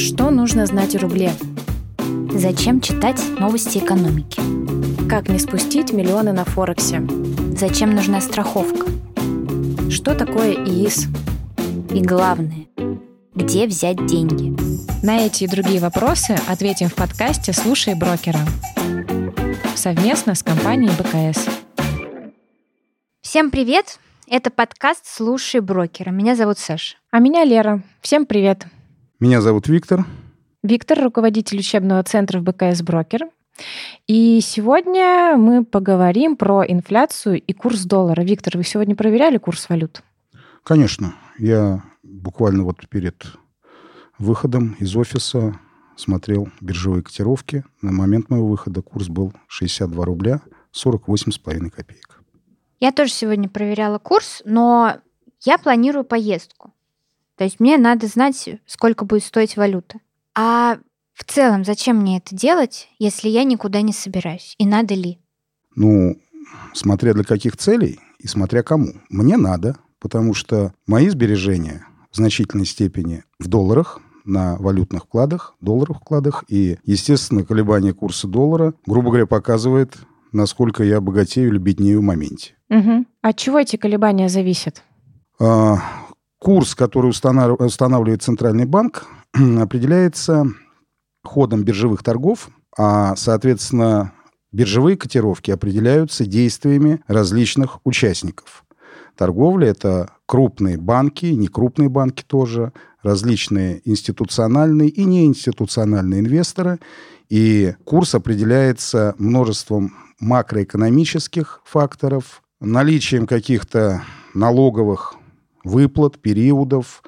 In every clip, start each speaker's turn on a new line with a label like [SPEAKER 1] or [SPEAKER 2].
[SPEAKER 1] Что нужно знать о рубле?
[SPEAKER 2] Зачем читать новости экономики?
[SPEAKER 1] Как не спустить миллионы на Форексе?
[SPEAKER 2] Зачем нужна страховка?
[SPEAKER 1] Что такое ИИС?
[SPEAKER 2] И главное, где взять деньги?
[SPEAKER 1] На эти и другие вопросы ответим в подкасте «Слушай брокера» совместно с компанией БКС.
[SPEAKER 2] Всем привет! Это подкаст «Слушай брокера». Меня зовут Саша.
[SPEAKER 1] А меня Лера. Всем привет.
[SPEAKER 3] Меня зовут Виктор.
[SPEAKER 1] Виктор, руководитель учебного центра в БКС Брокер. И сегодня мы поговорим про инфляцию и курс доллара. Виктор, вы сегодня проверяли курс валют?
[SPEAKER 3] Конечно. Я буквально вот перед выходом из офиса смотрел биржевые котировки. На момент моего выхода курс был 62 рубля 48,5 копеек.
[SPEAKER 2] Я тоже сегодня проверяла курс, но я планирую поездку. То есть мне надо знать, сколько будет стоить валюта. А в целом, зачем мне это делать, если я никуда не собираюсь? И надо ли?
[SPEAKER 3] Ну, смотря для каких целей и смотря кому. Мне надо, потому что мои сбережения в значительной степени в долларах, на валютных вкладах, долларовых вкладах. И, естественно, колебание курса доллара, грубо говоря, показывает, насколько я богатею или беднею в моменте.
[SPEAKER 1] Угу. От чего эти колебания зависят?
[SPEAKER 3] А, курс, который устанавливает Центральный банк, определяется ходом биржевых торгов, а, соответственно, биржевые котировки определяются действиями различных участников. Торговля – это крупные банки, некрупные банки тоже, различные институциональные и неинституциональные инвесторы. И курс определяется множеством макроэкономических факторов, наличием каких-то налоговых выплат, периодов,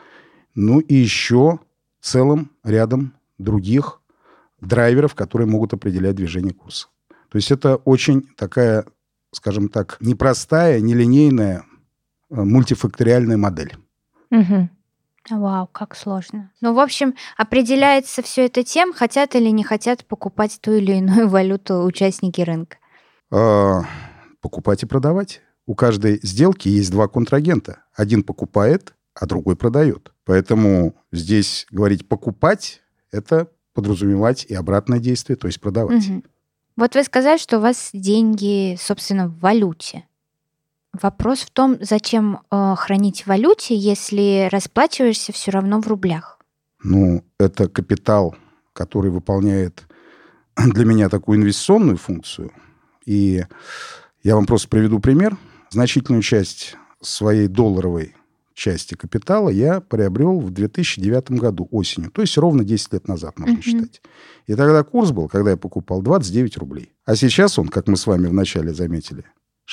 [SPEAKER 3] ну и еще целым рядом других драйверов, которые могут определять движение курса. То есть это очень такая, скажем так, непростая, нелинейная, э, мультифакториальная модель.
[SPEAKER 2] Угу. Вау, как сложно. Ну, в общем, определяется все это тем, хотят или не хотят покупать ту или иную валюту участники рынка.
[SPEAKER 3] А, покупать и продавать. У каждой сделки есть два контрагента. Один покупает, а другой продает. Поэтому здесь говорить покупать – это подразумевать и обратное действие, то есть продавать.
[SPEAKER 2] Угу. Вот вы сказали, что у вас деньги, собственно, в валюте. Вопрос в том, зачем э, хранить в валюте, если расплачиваешься все равно в рублях?
[SPEAKER 3] Ну, это капитал, который выполняет для меня такую инвестиционную функцию. И я вам просто приведу пример. Значительную часть своей долларовой части капитала я приобрел в 2009 году осенью, то есть ровно 10 лет назад, можно uh-huh. считать. И тогда курс был, когда я покупал, 29 рублей. А сейчас он, как мы с вами вначале заметили,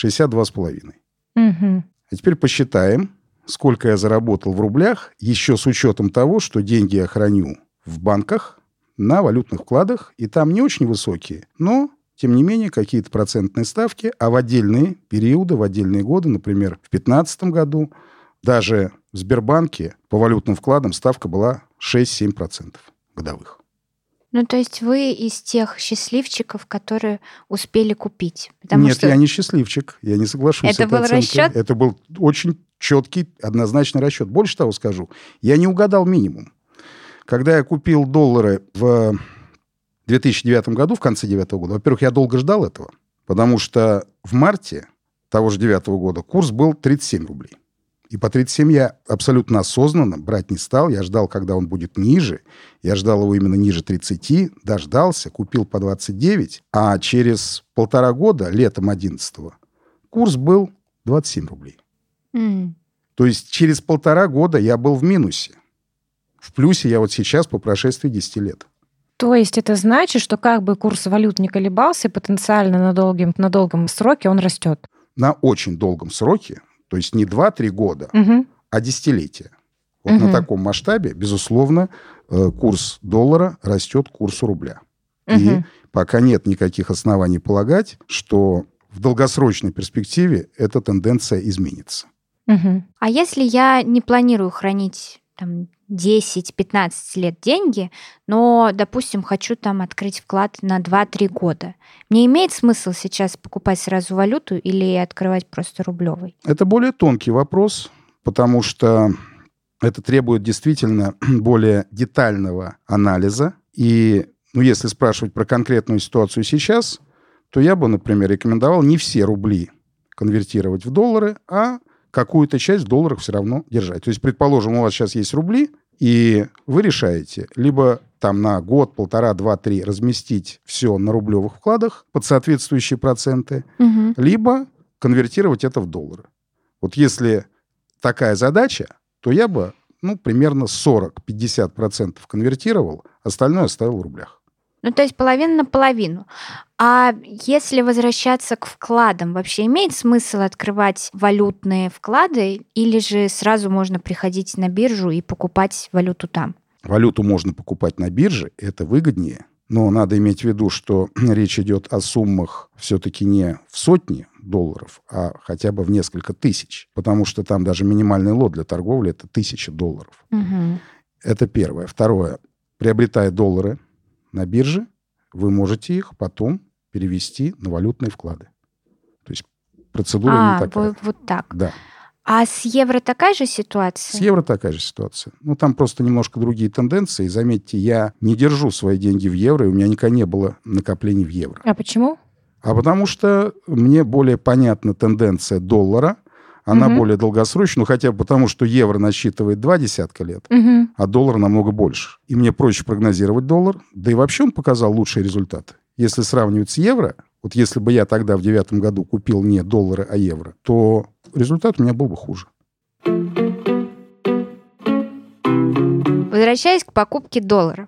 [SPEAKER 3] 62,5.
[SPEAKER 1] Uh-huh.
[SPEAKER 3] А теперь посчитаем, сколько я заработал в рублях, еще с учетом того, что деньги я храню в банках, на валютных вкладах, и там не очень высокие, но тем не менее, какие-то процентные ставки, а в отдельные периоды, в отдельные годы, например, в 2015 году, даже в Сбербанке по валютным вкладам ставка была 6-7% годовых.
[SPEAKER 2] Ну, то есть вы из тех счастливчиков, которые успели купить?
[SPEAKER 3] Нет,
[SPEAKER 2] что...
[SPEAKER 3] я не счастливчик, я не соглашусь
[SPEAKER 2] Это был
[SPEAKER 3] оценкой.
[SPEAKER 2] расчет?
[SPEAKER 3] Это был очень четкий, однозначный расчет. Больше того скажу, я не угадал минимум. Когда я купил доллары в 2009 году, в конце 2009 года, во-первых, я долго ждал этого, потому что в марте того же 2009 года курс был 37 рублей. И по 37 я абсолютно осознанно брать не стал. Я ждал, когда он будет ниже. Я ждал его именно ниже 30, дождался, купил по 29. А через полтора года, летом 11 курс был 27 рублей.
[SPEAKER 2] Mm.
[SPEAKER 3] То есть через полтора года я был в минусе. В плюсе я вот сейчас по прошествии 10 лет.
[SPEAKER 1] То есть это значит, что как бы курс валют не колебался, потенциально на долгом, на долгом сроке он растет?
[SPEAKER 3] На очень долгом сроке, то есть не 2-3 года,
[SPEAKER 1] угу.
[SPEAKER 3] а десятилетия. Вот
[SPEAKER 1] Мгм.
[SPEAKER 3] на таком масштабе, безусловно, э, курс доллара растет к курсу рубля. И
[SPEAKER 1] Мгм.
[SPEAKER 3] пока нет никаких оснований полагать, что в долгосрочной перспективе эта тенденция изменится.
[SPEAKER 1] Мгм.
[SPEAKER 2] А если я не планирую хранить там 10-15 лет деньги, но, допустим, хочу там открыть вклад на 2-3 года, мне имеет смысл сейчас покупать сразу валюту или открывать просто рублевый?
[SPEAKER 3] Это более тонкий вопрос, потому что это требует действительно более детального анализа. И ну, если спрашивать про конкретную ситуацию сейчас, то я бы, например, рекомендовал не все рубли конвертировать в доллары, а какую-то часть в долларах все равно держать. То есть, предположим, у вас сейчас есть рубли, и вы решаете либо там на год, полтора, два, три разместить все на рублевых вкладах под соответствующие проценты, угу. либо конвертировать это в доллары. Вот если такая задача, то я бы ну, примерно 40-50% конвертировал, остальное оставил в рублях.
[SPEAKER 2] Ну, то есть половина на половину. А если возвращаться к вкладам, вообще имеет смысл открывать валютные вклады или же сразу можно приходить на биржу и покупать валюту там?
[SPEAKER 3] Валюту можно покупать на бирже, это выгоднее. Но надо иметь в виду, что речь идет о суммах все-таки не в сотни долларов, а хотя бы в несколько тысяч. Потому что там даже минимальный лот для торговли – это тысяча долларов. Угу. Это первое. Второе. Приобретая доллары на бирже, вы можете их потом перевести на валютные вклады. То есть процедура а, не такая.
[SPEAKER 2] Вот, вот так.
[SPEAKER 3] Да.
[SPEAKER 2] А с евро такая же ситуация?
[SPEAKER 3] С евро такая же ситуация. Ну, там просто немножко другие тенденции. Заметьте, я не держу свои деньги в евро, и у меня никогда не было накоплений в евро.
[SPEAKER 1] А почему?
[SPEAKER 3] А потому что мне более понятна тенденция доллара, она угу. более долгосрочная, ну хотя бы потому, что евро насчитывает два десятка лет, угу. а доллар намного больше. И мне проще прогнозировать доллар, да и вообще он показал лучшие результаты. Если сравнивать с евро, вот если бы я тогда в девятом году купил не доллары, а евро, то результат у меня был бы хуже.
[SPEAKER 2] Возвращаясь к покупке долларов.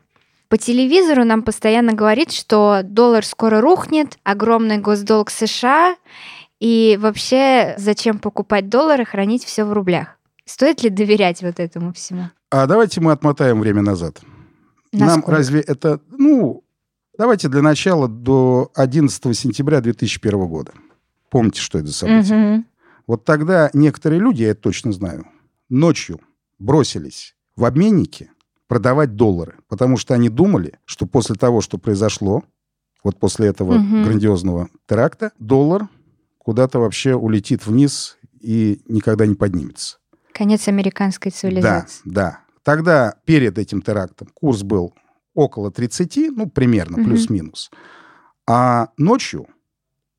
[SPEAKER 2] По телевизору нам постоянно говорит, что доллар скоро рухнет, огромный госдолг США, и вообще зачем покупать доллары, хранить все в рублях? Стоит ли доверять вот этому всему?
[SPEAKER 3] А давайте мы отмотаем время назад. Насколько? Нам разве это, ну, давайте для начала до 11 сентября 2001 года. Помните, что это за событие? Угу. Вот тогда некоторые люди, я это точно знаю, ночью бросились в обменники продавать доллары, потому что они думали, что после того, что произошло, вот после этого угу. грандиозного теракта, доллар куда-то вообще улетит вниз и никогда не поднимется.
[SPEAKER 2] Конец американской цивилизации.
[SPEAKER 3] Да, да. Тогда перед этим терактом курс был около 30, ну, примерно, угу. плюс-минус. А ночью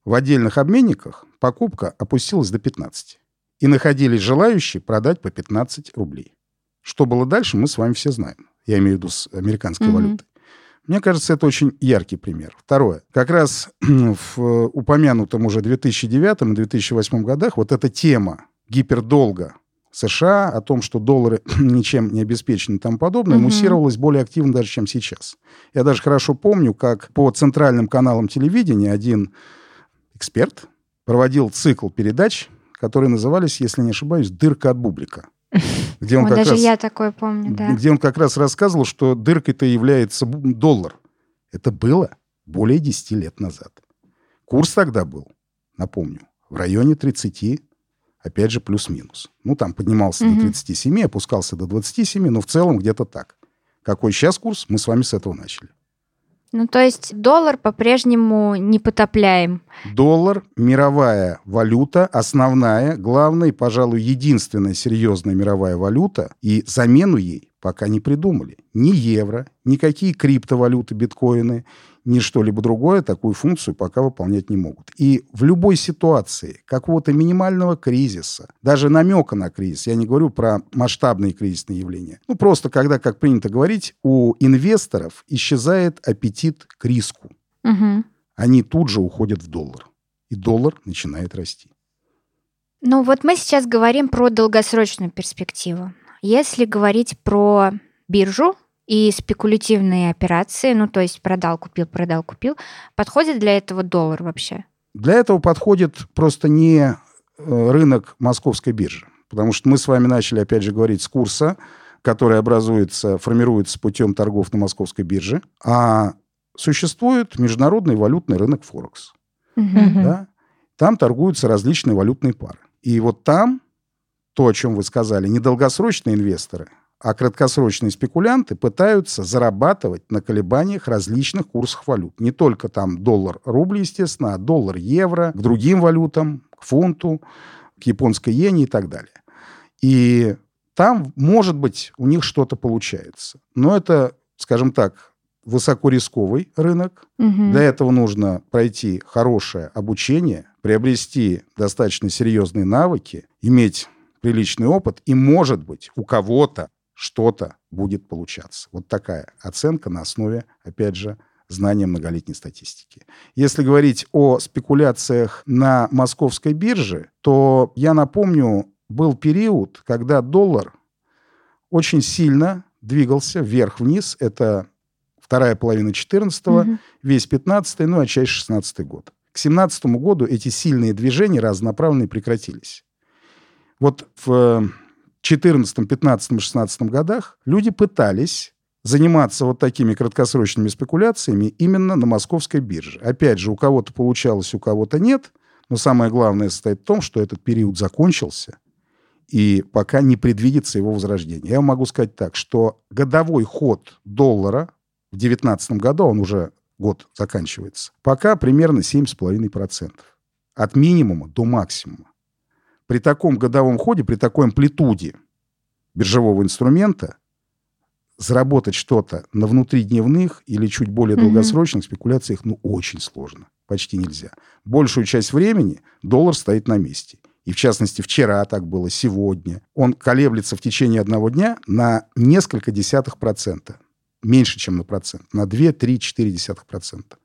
[SPEAKER 3] в отдельных обменниках покупка опустилась до 15. И находились желающие продать по 15 рублей. Что было дальше, мы с вами все знаем. Я имею в виду с американской mm-hmm. валютой. Мне кажется, это очень яркий пример. Второе. Как раз в упомянутом уже 2009 и 2008 годах вот эта тема гипердолга США, о том, что доллары ничем не обеспечены и тому подобное, угу. муссировалась более активно даже, чем сейчас. Я даже хорошо помню, как по центральным каналам телевидения один эксперт проводил цикл передач, которые назывались, если не ошибаюсь, «Дырка от бублика».
[SPEAKER 2] Где он О, как даже раз, я такое помню, да.
[SPEAKER 3] Где он как раз рассказывал, что дыркой-то является доллар. Это было более 10 лет назад. Курс тогда был, напомню, в районе 30, опять же, плюс-минус. Ну, там поднимался угу. до 37, опускался до 27, но в целом где-то так. Какой сейчас курс, мы с вами с этого начали.
[SPEAKER 2] Ну, то есть доллар по-прежнему не потопляем.
[SPEAKER 3] Доллар – мировая валюта, основная, главная и, пожалуй, единственная серьезная мировая валюта, и замену ей пока не придумали. Ни евро, никакие криптовалюты, биткоины, ни что-либо другое такую функцию пока выполнять не могут. И в любой ситуации какого-то минимального кризиса, даже намека на кризис, я не говорю про масштабные кризисные явления, ну просто когда, как принято говорить, у инвесторов исчезает аппетит к риску. Угу. Они тут же уходят в доллар. И доллар начинает расти.
[SPEAKER 2] Ну вот мы сейчас говорим про долгосрочную перспективу. Если говорить про биржу и спекулятивные операции, ну то есть продал, купил, продал, купил, подходит для этого доллар вообще?
[SPEAKER 3] Для этого подходит просто не э, рынок московской биржи. Потому что мы с вами начали, опять же, говорить с курса, который образуется, формируется путем торгов на московской бирже, а существует международный валютный рынок Форекс. Угу. Да? Там торгуются различные валютные пары. И вот там то, о чем вы сказали, не долгосрочные инвесторы, а краткосрочные спекулянты пытаются зарабатывать на колебаниях различных курсов валют. Не только там доллар-рубль, естественно, а доллар-евро, к другим валютам, к фунту, к японской иене и так далее. И там, может быть, у них что-то получается. Но это, скажем так, высокорисковый рынок.
[SPEAKER 2] Мгм.
[SPEAKER 3] Для этого нужно пройти хорошее обучение, приобрести достаточно серьезные навыки, иметь приличный опыт, и, может быть, у кого-то что-то будет получаться. Вот такая оценка на основе, опять же, знания многолетней статистики. Если говорить о спекуляциях на московской бирже, то я напомню, был период, когда доллар очень сильно двигался вверх-вниз. Это вторая половина 14
[SPEAKER 2] Мгм.
[SPEAKER 3] весь 15 ну, а часть 16 год. К 17 году эти сильные движения разнонаправленные прекратились. Вот в 14, 15, 16 годах люди пытались заниматься вот такими краткосрочными спекуляциями именно на московской бирже. Опять же, у кого-то получалось, у кого-то нет, но самое главное состоит в том, что этот период закончился, и пока не предвидится его возрождение. Я могу сказать так, что годовой ход доллара в 2019 году, он уже год заканчивается, пока примерно 7,5%. От минимума до максимума. При таком годовом ходе, при такой амплитуде биржевого инструмента заработать что-то на внутридневных или чуть более долгосрочных спекуляциях, ну, очень сложно. Почти нельзя. Большую часть времени доллар стоит на месте. И в частности, вчера так было, сегодня. Он колеблется в течение одного дня на несколько десятых процента. Меньше, чем на процент. На 2, 3, 4 десятых процента.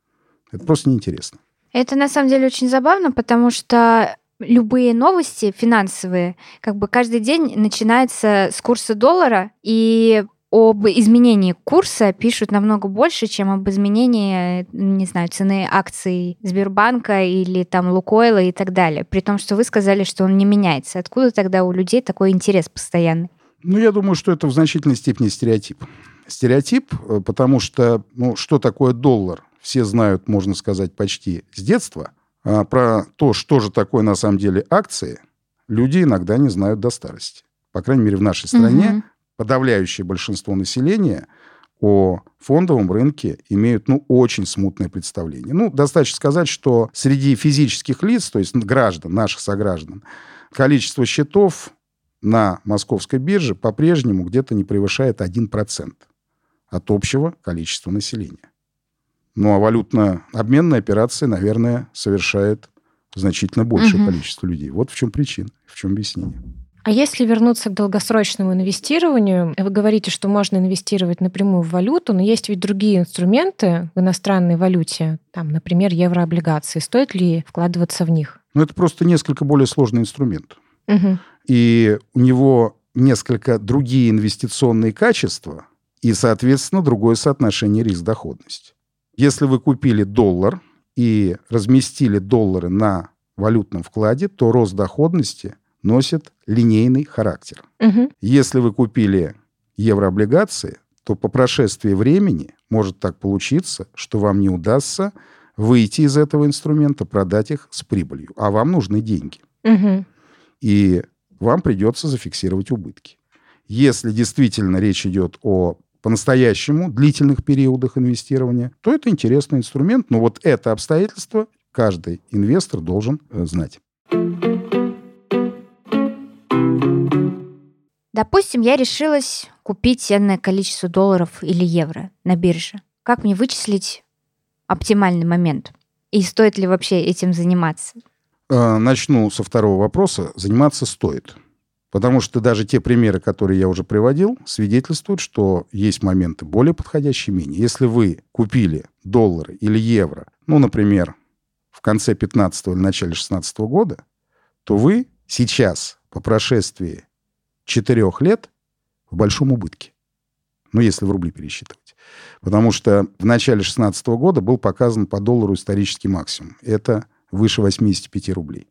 [SPEAKER 3] Это просто неинтересно.
[SPEAKER 2] Это на самом деле очень забавно, потому что любые новости финансовые, как бы каждый день начинается с курса доллара, и об изменении курса пишут намного больше, чем об изменении, не знаю, цены акций Сбербанка или там Лукойла и так далее. При том, что вы сказали, что он не меняется. Откуда тогда у людей такой интерес постоянный?
[SPEAKER 3] Ну, я думаю, что это в значительной степени стереотип. Стереотип, э, потому что, ну, что такое доллар, все знают, можно сказать, почти с детства. А про то, что же такое на самом деле акции, люди иногда не знают до старости. По крайней мере, в нашей стране
[SPEAKER 2] Мгм.
[SPEAKER 3] подавляющее большинство населения о фондовом рынке имеют ну, очень смутное представление. Ну, достаточно сказать, что среди физических лиц, то есть граждан, наших сограждан, количество счетов на московской бирже по-прежнему где-то не превышает 1% от общего количества населения. Ну, а валютно-обменные операции, наверное, совершает значительно большее
[SPEAKER 2] Мгм.
[SPEAKER 3] количество людей. Вот в чем причина, в чем объяснение.
[SPEAKER 1] А если вернуться к долгосрочному инвестированию, вы говорите, что можно инвестировать напрямую в валюту, но есть ведь другие инструменты в иностранной валюте, там, например, еврооблигации. Стоит ли вкладываться в них?
[SPEAKER 3] Но это просто несколько более сложный инструмент.
[SPEAKER 1] Мгм.
[SPEAKER 3] и у него несколько другие инвестиционные качества и, соответственно, другое соотношение риск-доходность. Если вы купили доллар и разместили доллары на валютном вкладе, то рост доходности носит линейный характер.
[SPEAKER 1] Мгм.
[SPEAKER 3] Если вы купили еврооблигации, то по прошествии времени может так получиться, что вам не удастся выйти из этого инструмента, продать их с прибылью, а вам нужны деньги
[SPEAKER 1] Мгм.
[SPEAKER 3] и вам придется зафиксировать убытки. Если действительно речь идет о по-настоящему длительных периодах инвестирования, то это интересный инструмент, но вот это обстоятельство каждый инвестор должен э, знать.
[SPEAKER 2] Допустим, я решилась купить энное количество долларов или евро на бирже. Как мне вычислить оптимальный момент? И стоит ли вообще этим заниматься?
[SPEAKER 3] Э, Начну со второго вопроса. Заниматься стоит. Потому что даже те примеры, которые я уже приводил, свидетельствуют, что есть моменты более подходящие, менее. Если вы купили доллары или евро, ну, например, в конце 15 или начале 16 года, то вы сейчас, по прошествии 4 лет, в большом убытке. Ну, если в рубли пересчитывать. Потому что в начале 16 года был показан по доллару исторический максимум. Это выше 85 рублей.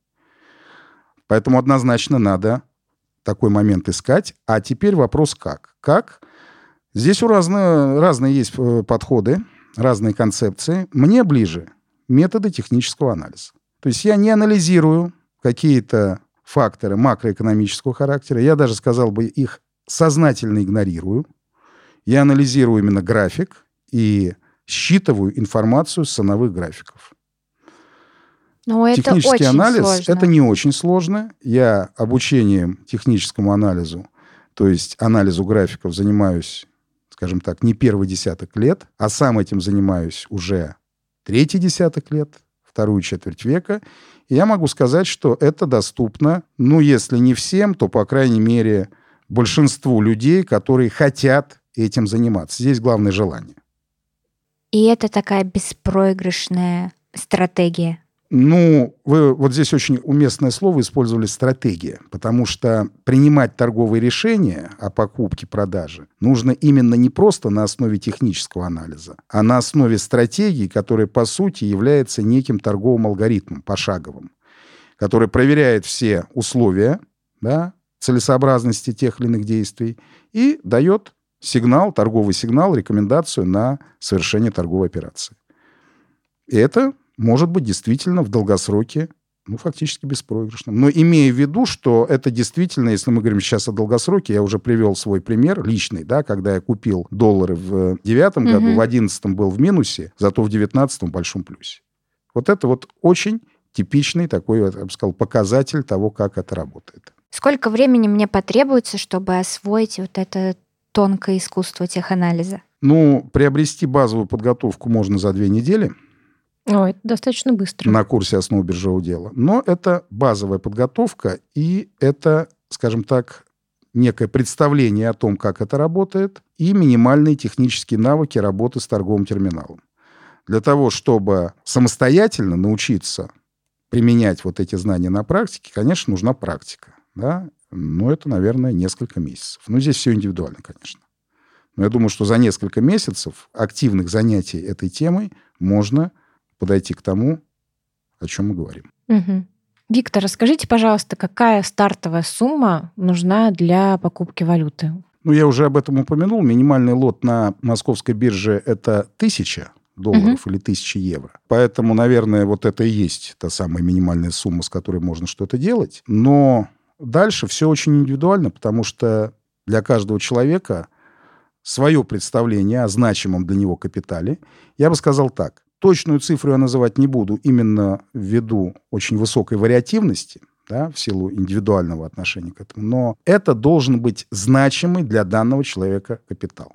[SPEAKER 3] Поэтому однозначно надо такой момент искать. А теперь вопрос как? Как? Здесь у разные, разные есть э, подходы, разные концепции. Мне ближе методы технического анализа. То есть я не анализирую какие-то факторы макроэкономического характера. Я даже сказал бы, их сознательно игнорирую. Я анализирую именно график и считываю информацию с ценовых графиков.
[SPEAKER 2] Но это
[SPEAKER 3] Технический
[SPEAKER 2] очень
[SPEAKER 3] анализ
[SPEAKER 2] сложно.
[SPEAKER 3] это не очень сложно. Я обучением техническому анализу то есть анализу графиков, занимаюсь, скажем так, не первый десяток лет, а сам этим занимаюсь уже третий десяток лет, вторую четверть века. И я могу сказать, что это доступно, ну, если не всем, то, по крайней мере, большинству людей, которые хотят этим заниматься. Здесь главное желание.
[SPEAKER 2] И это такая беспроигрышная стратегия.
[SPEAKER 3] Ну, вы вот здесь очень уместное слово использовали «стратегия», потому что принимать торговые решения о покупке, продаже нужно именно не просто на основе технического анализа, а на основе стратегии, которая, по сути, является неким торговым алгоритмом пошаговым, который проверяет все условия да, целесообразности тех или иных действий и дает сигнал, торговый сигнал, рекомендацию на совершение торговой операции. И это может быть действительно в долгосроке ну, фактически беспроигрышным. Но имея в виду, что это действительно, если мы говорим сейчас о долгосроке, я уже привел свой пример личный, да, когда я купил доллары в девятом угу. году, в одиннадцатом был в минусе, зато в девятнадцатом большом плюсе. Вот это вот очень типичный такой, я бы сказал, показатель того, как это работает.
[SPEAKER 2] Сколько времени мне потребуется, чтобы освоить вот это тонкое искусство теханализа?
[SPEAKER 3] Ну, приобрести базовую подготовку можно за две недели –
[SPEAKER 1] о, это достаточно быстро.
[SPEAKER 3] На курсе основ биржевого дела. Но это базовая подготовка, и это, скажем так, некое представление о том, как это работает, и минимальные технические навыки работы с торговым терминалом. Для того, чтобы самостоятельно научиться применять вот эти знания на практике, конечно, нужна практика. Да? Но это, наверное, несколько месяцев. Но здесь все индивидуально, конечно. Но я думаю, что за несколько месяцев активных занятий этой темой можно подойти к тому, о чем мы говорим.
[SPEAKER 1] Угу. Виктор, расскажите, пожалуйста, какая стартовая сумма нужна для покупки валюты?
[SPEAKER 3] Ну, я уже об этом упомянул. Минимальный лот на московской бирже – это тысяча долларов угу. или тысячи евро. Поэтому, наверное, вот это и есть та самая минимальная сумма, с которой можно что-то делать. Но дальше все очень индивидуально, потому что для каждого человека свое представление о значимом для него капитале. Я бы сказал так. Точную цифру я называть не буду, именно ввиду очень высокой вариативности, да, в силу индивидуального отношения к этому. Но это должен быть значимый для данного человека капитал.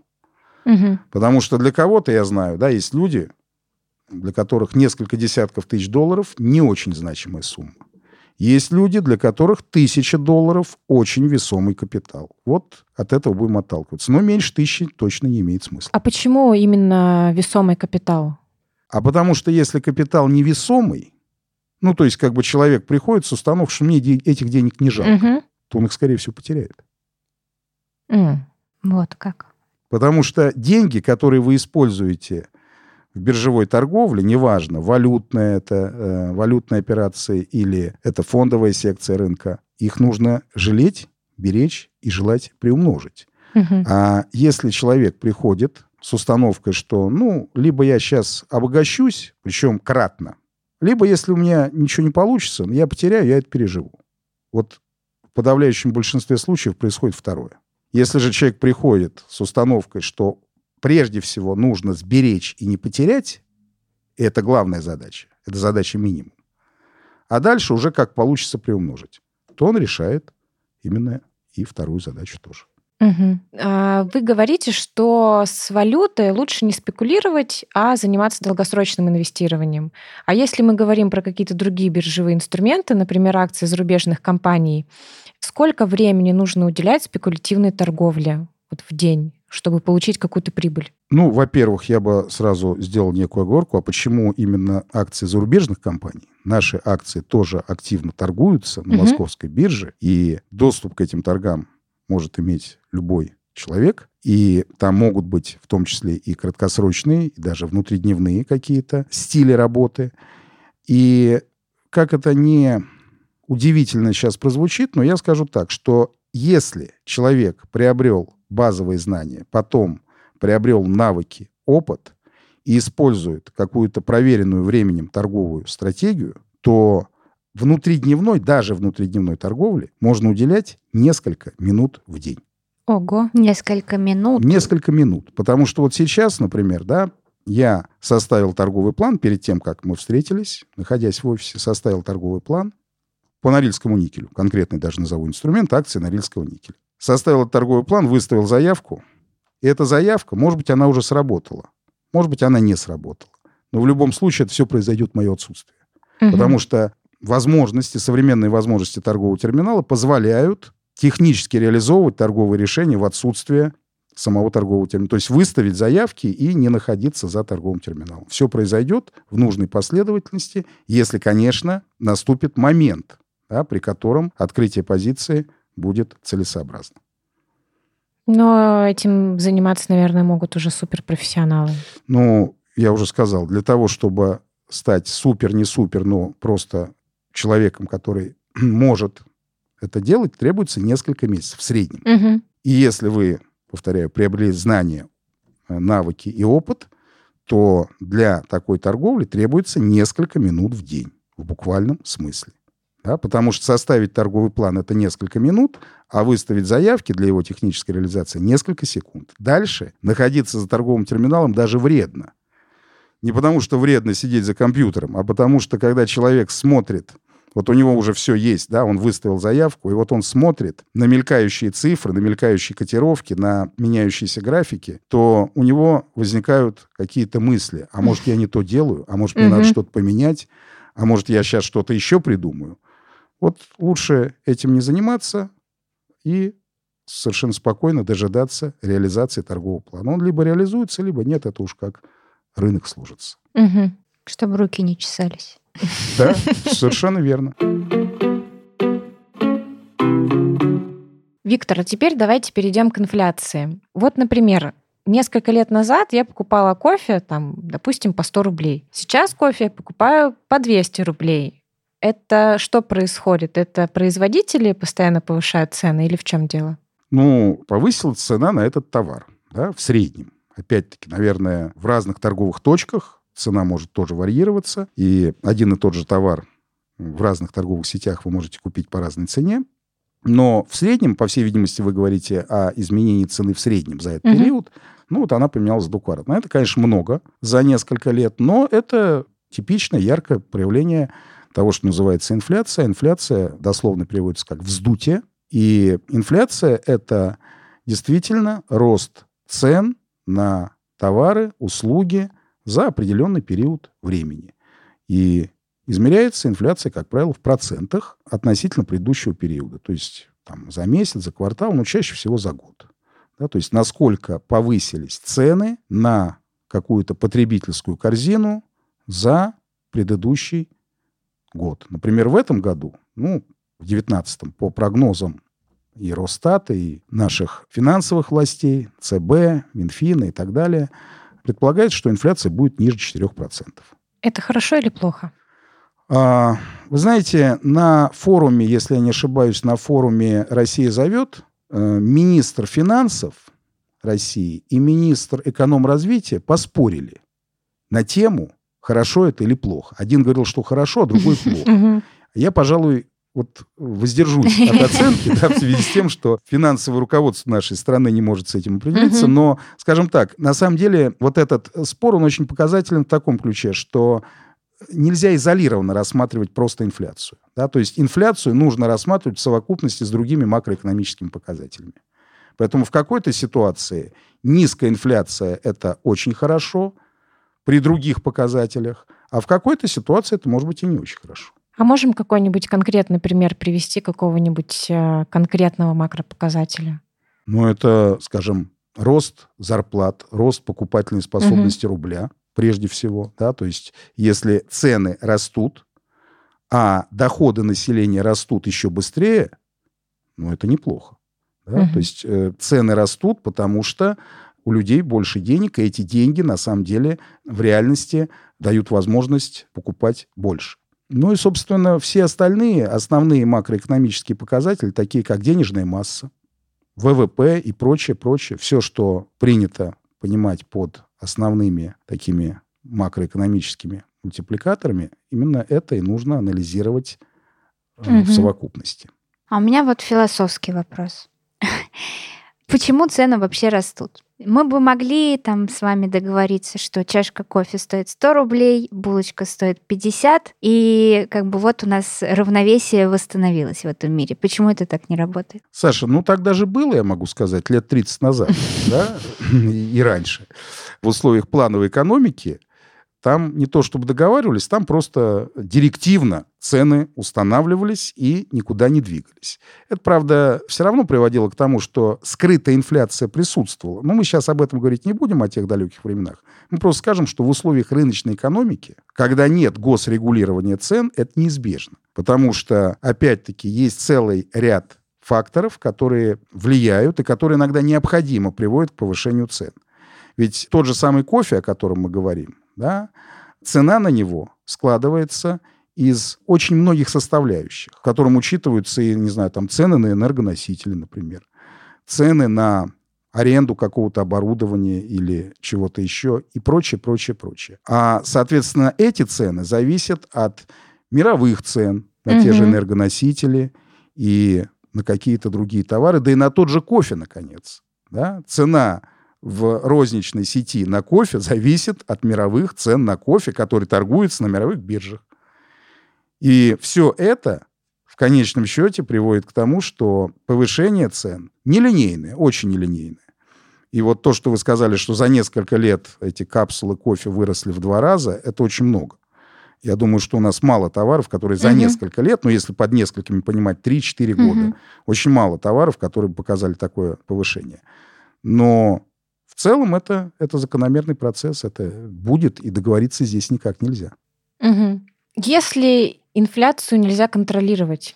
[SPEAKER 3] Угу. Потому что для кого-то, я знаю, да, есть люди, для которых несколько десятков тысяч долларов не очень значимая сумма. Есть люди, для которых тысяча долларов очень весомый капитал. Вот от этого будем отталкиваться. Но меньше тысячи точно не имеет смысла.
[SPEAKER 1] А почему именно весомый капитал?
[SPEAKER 3] А потому что если капитал невесомый, ну, то есть как бы человек приходит с установкой, что мне этих денег не жалко, угу. то он их, скорее всего, потеряет.
[SPEAKER 2] Mm. Вот как.
[SPEAKER 3] Потому что деньги, которые вы используете в биржевой торговле, неважно, валютная это, э, валютная операция или это фондовая секция рынка, их нужно жалеть, беречь и желать приумножить. Угу. А если человек приходит с установкой, что, ну, либо я сейчас обогащусь, причем кратно, либо, если у меня ничего не получится, я потеряю, я это переживу. Вот в подавляющем большинстве случаев происходит второе. Если же человек приходит с установкой, что прежде всего нужно сберечь и не потерять, и это главная задача, это задача минимум, а дальше уже как получится приумножить, то он решает именно и вторую задачу тоже.
[SPEAKER 1] Угу. Вы говорите, что с валютой лучше не спекулировать, а заниматься долгосрочным инвестированием. А если мы говорим про какие-то другие биржевые инструменты, например, акции зарубежных компаний, сколько времени нужно уделять спекулятивной торговле вот в день? чтобы получить какую-то прибыль?
[SPEAKER 3] Ну, во-первых, я бы сразу сделал некую оговорку, а почему именно акции зарубежных компаний? Наши акции тоже активно торгуются на угу. московской бирже, и доступ к этим торгам может иметь любой человек. И там могут быть в том числе и краткосрочные, и даже внутридневные какие-то стили работы. И как это не удивительно сейчас прозвучит, но я скажу так, что если человек приобрел базовые знания, потом приобрел навыки, опыт и использует какую-то проверенную временем торговую стратегию, то внутридневной, даже внутридневной торговле можно уделять несколько минут в день.
[SPEAKER 2] Ого, несколько минут.
[SPEAKER 3] Несколько минут. Потому что вот сейчас, например, да, я составил торговый план перед тем, как мы встретились, находясь в офисе, составил торговый план по Норильскому никелю. Конкретный даже назову инструмент акции Норильского никеля. составил торговый план, выставил заявку, и эта заявка, может быть, она уже сработала, может быть, она не сработала. Но в любом случае это все произойдет в мое отсутствие. Угу. Потому что возможности, современные возможности торгового терминала позволяют технически реализовывать торговые решения в отсутствие самого торгового терминала. То есть выставить заявки и не находиться за торговым терминалом. Все произойдет в нужной последовательности, если, конечно, наступит момент, да, при котором открытие позиции будет целесообразно.
[SPEAKER 1] Но этим заниматься, наверное, могут уже суперпрофессионалы.
[SPEAKER 3] Ну, я уже сказал, для того, чтобы стать супер, не супер, но просто человеком, который может это делать, требуется несколько месяцев в среднем. Угу. И если вы, повторяю, приобрели знания, э, навыки и опыт, то для такой торговли требуется несколько минут в день в буквальном смысле. Да, потому что составить торговый план это несколько минут, а выставить заявки для его технической реализации несколько секунд. Дальше находиться за торговым терминалом даже вредно. Не потому что вредно сидеть за компьютером, а потому что когда человек смотрит вот у него уже все есть, да, он выставил заявку, и вот он смотрит на мелькающие цифры, на мелькающие котировки, на меняющиеся графики, то у него возникают какие-то мысли. А может, я не то делаю? А может, мне надо что-то поменять? А может, я сейчас что-то еще придумаю? Вот лучше этим не заниматься и совершенно спокойно дожидаться реализации торгового плана. Он либо реализуется, либо нет, это уж как рынок служится.
[SPEAKER 2] Угу. Чтобы руки не чесались.
[SPEAKER 3] Да, совершенно верно.
[SPEAKER 1] Виктор, а теперь давайте перейдем к инфляции. Вот, например, несколько лет назад я покупала кофе, там, допустим, по 100 рублей. Сейчас кофе я покупаю по 200 рублей. Это что происходит? Это производители постоянно повышают цены или в чем дело?
[SPEAKER 3] Ну, повысилась цена на этот товар, да, в среднем. Опять-таки, наверное, в разных торговых точках цена может тоже варьироваться, и один и тот же товар в разных торговых сетях вы можете купить по разной цене. Но в среднем, по всей видимости, вы говорите о изменении цены в среднем за этот uh-huh. период. Ну, вот она поменялась двукратно. Это, конечно, много за несколько лет, но это типичное, яркое проявление того, что называется инфляция. Инфляция дословно переводится как вздутие. И инфляция — это действительно рост цен на товары, услуги, за определенный период времени. И измеряется инфляция, как правило, в процентах относительно предыдущего периода. То есть там, за месяц, за квартал, но чаще всего за год. Да, то есть насколько повысились цены на какую-то потребительскую корзину за предыдущий год. Например, в этом году, ну, в 2019 по прогнозам и Росстата, и наших финансовых властей, ЦБ, Минфина и так далее – предполагается, что инфляция будет ниже 4%.
[SPEAKER 1] Это хорошо или плохо?
[SPEAKER 3] А, вы знаете, на форуме, если я не ошибаюсь, на форуме «Россия зовет», э, министр финансов России и министр эконом-развития поспорили на тему, хорошо это или плохо. Один говорил, что хорошо, а другой плохо. Я, пожалуй, вот воздержусь от оценки да, в связи с тем, что финансовое руководство нашей страны не может с этим определиться. Но, скажем так, на самом деле вот этот спор, он очень показателен в таком ключе, что нельзя изолированно рассматривать просто инфляцию. Да? То есть инфляцию нужно рассматривать в совокупности с другими макроэкономическими показателями. Поэтому в какой-то ситуации низкая инфляция – это очень хорошо при других показателях, а в какой-то ситуации это может быть и не очень хорошо.
[SPEAKER 1] А можем какой-нибудь конкретный пример привести какого-нибудь э, конкретного макропоказателя?
[SPEAKER 3] Ну, это, скажем, рост зарплат, рост покупательной способности угу. рубля, прежде всего. Да? То есть, если цены растут, а доходы населения растут еще быстрее, ну, это неплохо. Да? Угу. То есть, э, цены растут, потому что у людей больше денег, и эти деньги на самом деле в реальности дают возможность покупать больше. Ну и, собственно, все остальные основные макроэкономические показатели, такие как денежная масса, ВВП и прочее, прочее, все, что принято понимать под основными такими макроэкономическими мультипликаторами, именно это и нужно анализировать угу. в совокупности.
[SPEAKER 2] А у меня вот философский вопрос. Почему цены вообще растут? Мы бы могли там с вами договориться, что чашка кофе стоит 100 рублей, булочка стоит 50, и как бы вот у нас равновесие восстановилось в этом мире. Почему это так не работает?
[SPEAKER 3] Саша, ну так даже было, я могу сказать, лет 30 назад, да, и раньше. В условиях плановой экономики там не то чтобы договаривались, там просто директивно цены устанавливались и никуда не двигались. Это, правда, все равно приводило к тому, что скрытая инфляция присутствовала. Но мы сейчас об этом говорить не будем, о тех далеких временах. Мы просто скажем, что в условиях рыночной экономики, когда нет госрегулирования цен, это неизбежно. Потому что, опять-таки, есть целый ряд факторов, которые влияют и которые иногда необходимо приводят к повышению цен. Ведь тот же самый кофе, о котором мы говорим, да, цена на него складывается из очень многих составляющих, в котором учитываются, и, не знаю, там цены на энергоносители, например, цены на аренду какого-то оборудования или чего-то еще и прочее, прочее, прочее. А, соответственно, эти цены зависят от мировых цен на угу. те же энергоносители и на какие-то другие товары, да и на тот же кофе, наконец. Да? Цена в розничной сети на кофе зависит от мировых цен на кофе, который торгуется на мировых биржах. И все это в конечном счете приводит к тому, что повышение цен нелинейное, очень нелинейное. И вот то, что вы сказали, что за несколько лет эти капсулы кофе выросли в два раза, это очень много. Я думаю, что у нас мало товаров, которые за угу. несколько лет, ну, если под несколькими понимать, 3-4 года, угу. очень мало товаров, которые показали такое повышение. Но в целом это, это закономерный процесс, это будет, и договориться здесь никак нельзя.
[SPEAKER 1] Угу. Если инфляцию нельзя контролировать,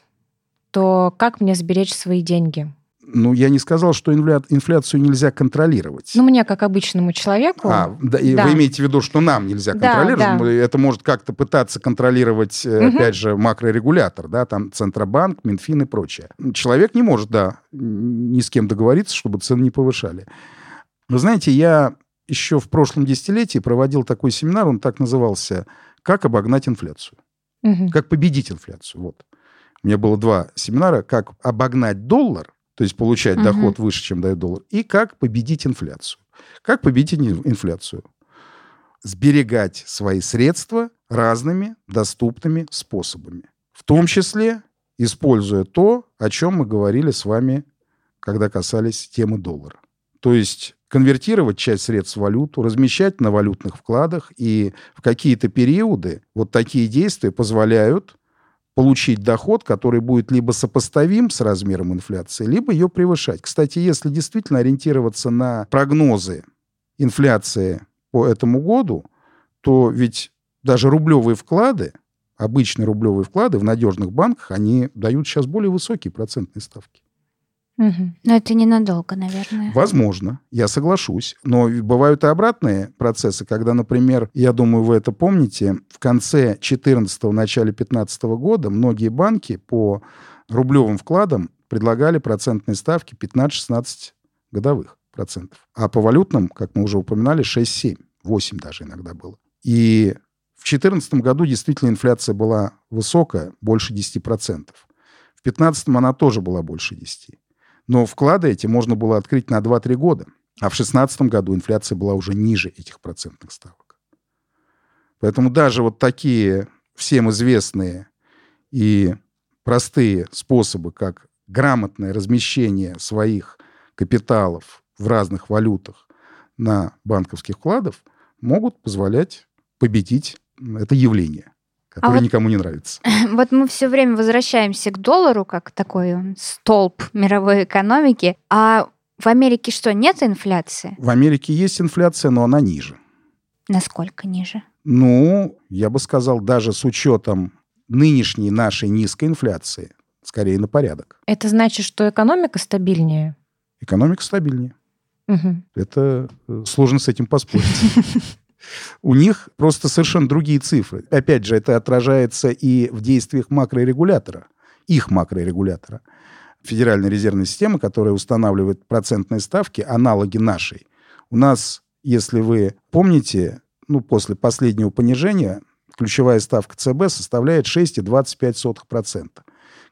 [SPEAKER 1] то как мне сберечь свои деньги?
[SPEAKER 3] Ну, я не сказал, что инфля... инфляцию нельзя контролировать.
[SPEAKER 1] Ну, мне, как обычному человеку...
[SPEAKER 3] А, да, и да. вы имеете в виду, что нам нельзя контролировать? Да, да. Это может как-то пытаться контролировать, угу. опять же, макрорегулятор, да, там Центробанк, Минфин и прочее. Человек не может, да, ни с кем договориться, чтобы цены не повышали. Вы знаете, я еще в прошлом десятилетии проводил такой семинар, он так назывался «Как обогнать инфляцию». Угу. Как победить инфляцию. Вот. У меня было два семинара «Как обогнать доллар», то есть получать угу. доход выше, чем дает доллар, и «Как победить инфляцию». Как победить инфляцию? Сберегать свои средства разными доступными способами. В том числе используя то, о чем мы говорили с вами, когда касались темы доллара. То есть конвертировать часть средств в валюту, размещать на валютных вкладах, и в какие-то периоды вот такие действия позволяют получить доход, который будет либо сопоставим с размером инфляции, либо ее превышать. Кстати, если действительно ориентироваться на прогнозы инфляции по этому году, то ведь даже рублевые вклады, обычные рублевые вклады в надежных банках, они дают сейчас более высокие процентные ставки.
[SPEAKER 2] Угу. Но это ненадолго, наверное.
[SPEAKER 3] Возможно, я соглашусь. Но бывают и обратные процессы, когда, например, я думаю, вы это помните, в конце 2014 начале 2015 года многие банки по рублевым вкладам предлагали процентные ставки 15-16 годовых процентов. А по валютным, как мы уже упоминали, 6-7, 8 даже иногда было. И в 2014 году действительно инфляция была высокая, больше 10%. В 2015 она тоже была больше 10%. Но вклады эти можно было открыть на 2-3 года. А в 2016 году инфляция была уже ниже этих процентных ставок. Поэтому даже вот такие всем известные и простые способы, как грамотное размещение своих капиталов в разных валютах на банковских вкладах, могут позволять победить это явление который а вот, никому не нравится.
[SPEAKER 2] Вот мы все время возвращаемся к доллару, как такой столб мировой экономики. А в Америке что, нет инфляции?
[SPEAKER 3] В Америке есть инфляция, но она ниже.
[SPEAKER 2] Насколько ниже?
[SPEAKER 3] Ну, я бы сказал, даже с учетом нынешней нашей низкой инфляции, скорее на порядок.
[SPEAKER 1] Это значит, что экономика стабильнее?
[SPEAKER 3] Экономика стабильнее. Угу. Это э, сложно с этим поспорить. У них просто совершенно другие цифры. Опять же, это отражается и в действиях макрорегулятора, их макрорегулятора. Федеральной резервной системы, которая устанавливает процентные ставки, аналоги нашей. У нас, если вы помните, ну, после последнего понижения ключевая ставка ЦБ составляет 6,25%.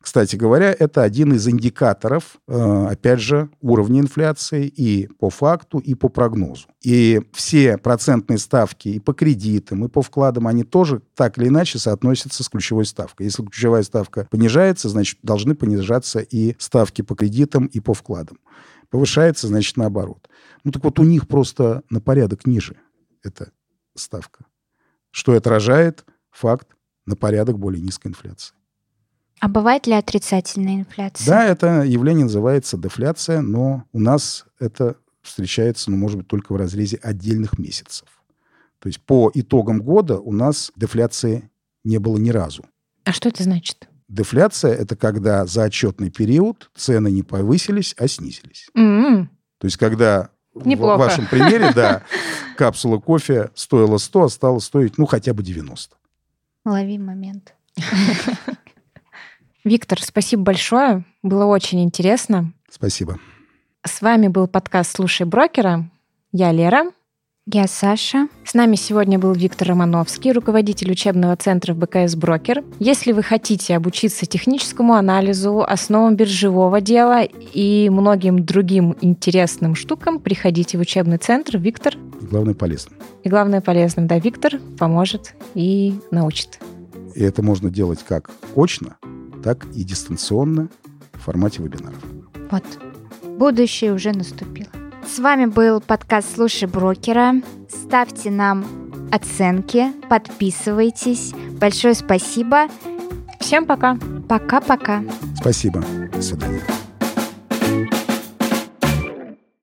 [SPEAKER 3] Кстати говоря, это один из индикаторов, э, опять же, уровня инфляции и по факту, и по прогнозу. И все процентные ставки и по кредитам, и по вкладам, они тоже так или иначе соотносятся с ключевой ставкой. Если ключевая ставка понижается, значит, должны понижаться и ставки по кредитам, и по вкладам. Повышается, значит, наоборот. Ну так вот у них просто на порядок ниже эта ставка, что отражает факт на порядок более низкой инфляции.
[SPEAKER 2] А бывает ли отрицательная инфляция?
[SPEAKER 3] Да, это явление называется дефляция, но у нас это встречается, ну, может быть, только в разрезе отдельных месяцев. То есть по итогам года у нас дефляции не было ни разу.
[SPEAKER 1] А что это значит?
[SPEAKER 3] Дефляция – это когда за отчетный период цены не повысились, а снизились.
[SPEAKER 1] М-м.
[SPEAKER 3] То есть когда
[SPEAKER 1] Неплохо.
[SPEAKER 3] в вашем примере, да, капсула кофе стоила 100, а стала стоить, ну, хотя бы 90.
[SPEAKER 2] Лови момент.
[SPEAKER 1] Виктор, спасибо большое. Было очень интересно.
[SPEAKER 3] Спасибо.
[SPEAKER 1] С вами был подкаст «Слушай брокера». Я Лера.
[SPEAKER 2] Я Саша.
[SPEAKER 1] С нами сегодня был Виктор Романовский, руководитель учебного центра БКС «Брокер». Если вы хотите обучиться техническому анализу, основам биржевого дела и многим другим интересным штукам, приходите в учебный центр. Виктор,
[SPEAKER 3] И главное, полезно.
[SPEAKER 1] и главное полезным, да, Виктор поможет и научит.
[SPEAKER 3] И это можно делать как очно, так и дистанционно в формате вебинаров.
[SPEAKER 2] Вот. Будущее уже наступило. С вами был подкаст «Слушай брокера». Ставьте нам оценки, подписывайтесь. Большое спасибо.
[SPEAKER 1] Всем пока!
[SPEAKER 2] Пока-пока.
[SPEAKER 3] Спасибо. До свидания.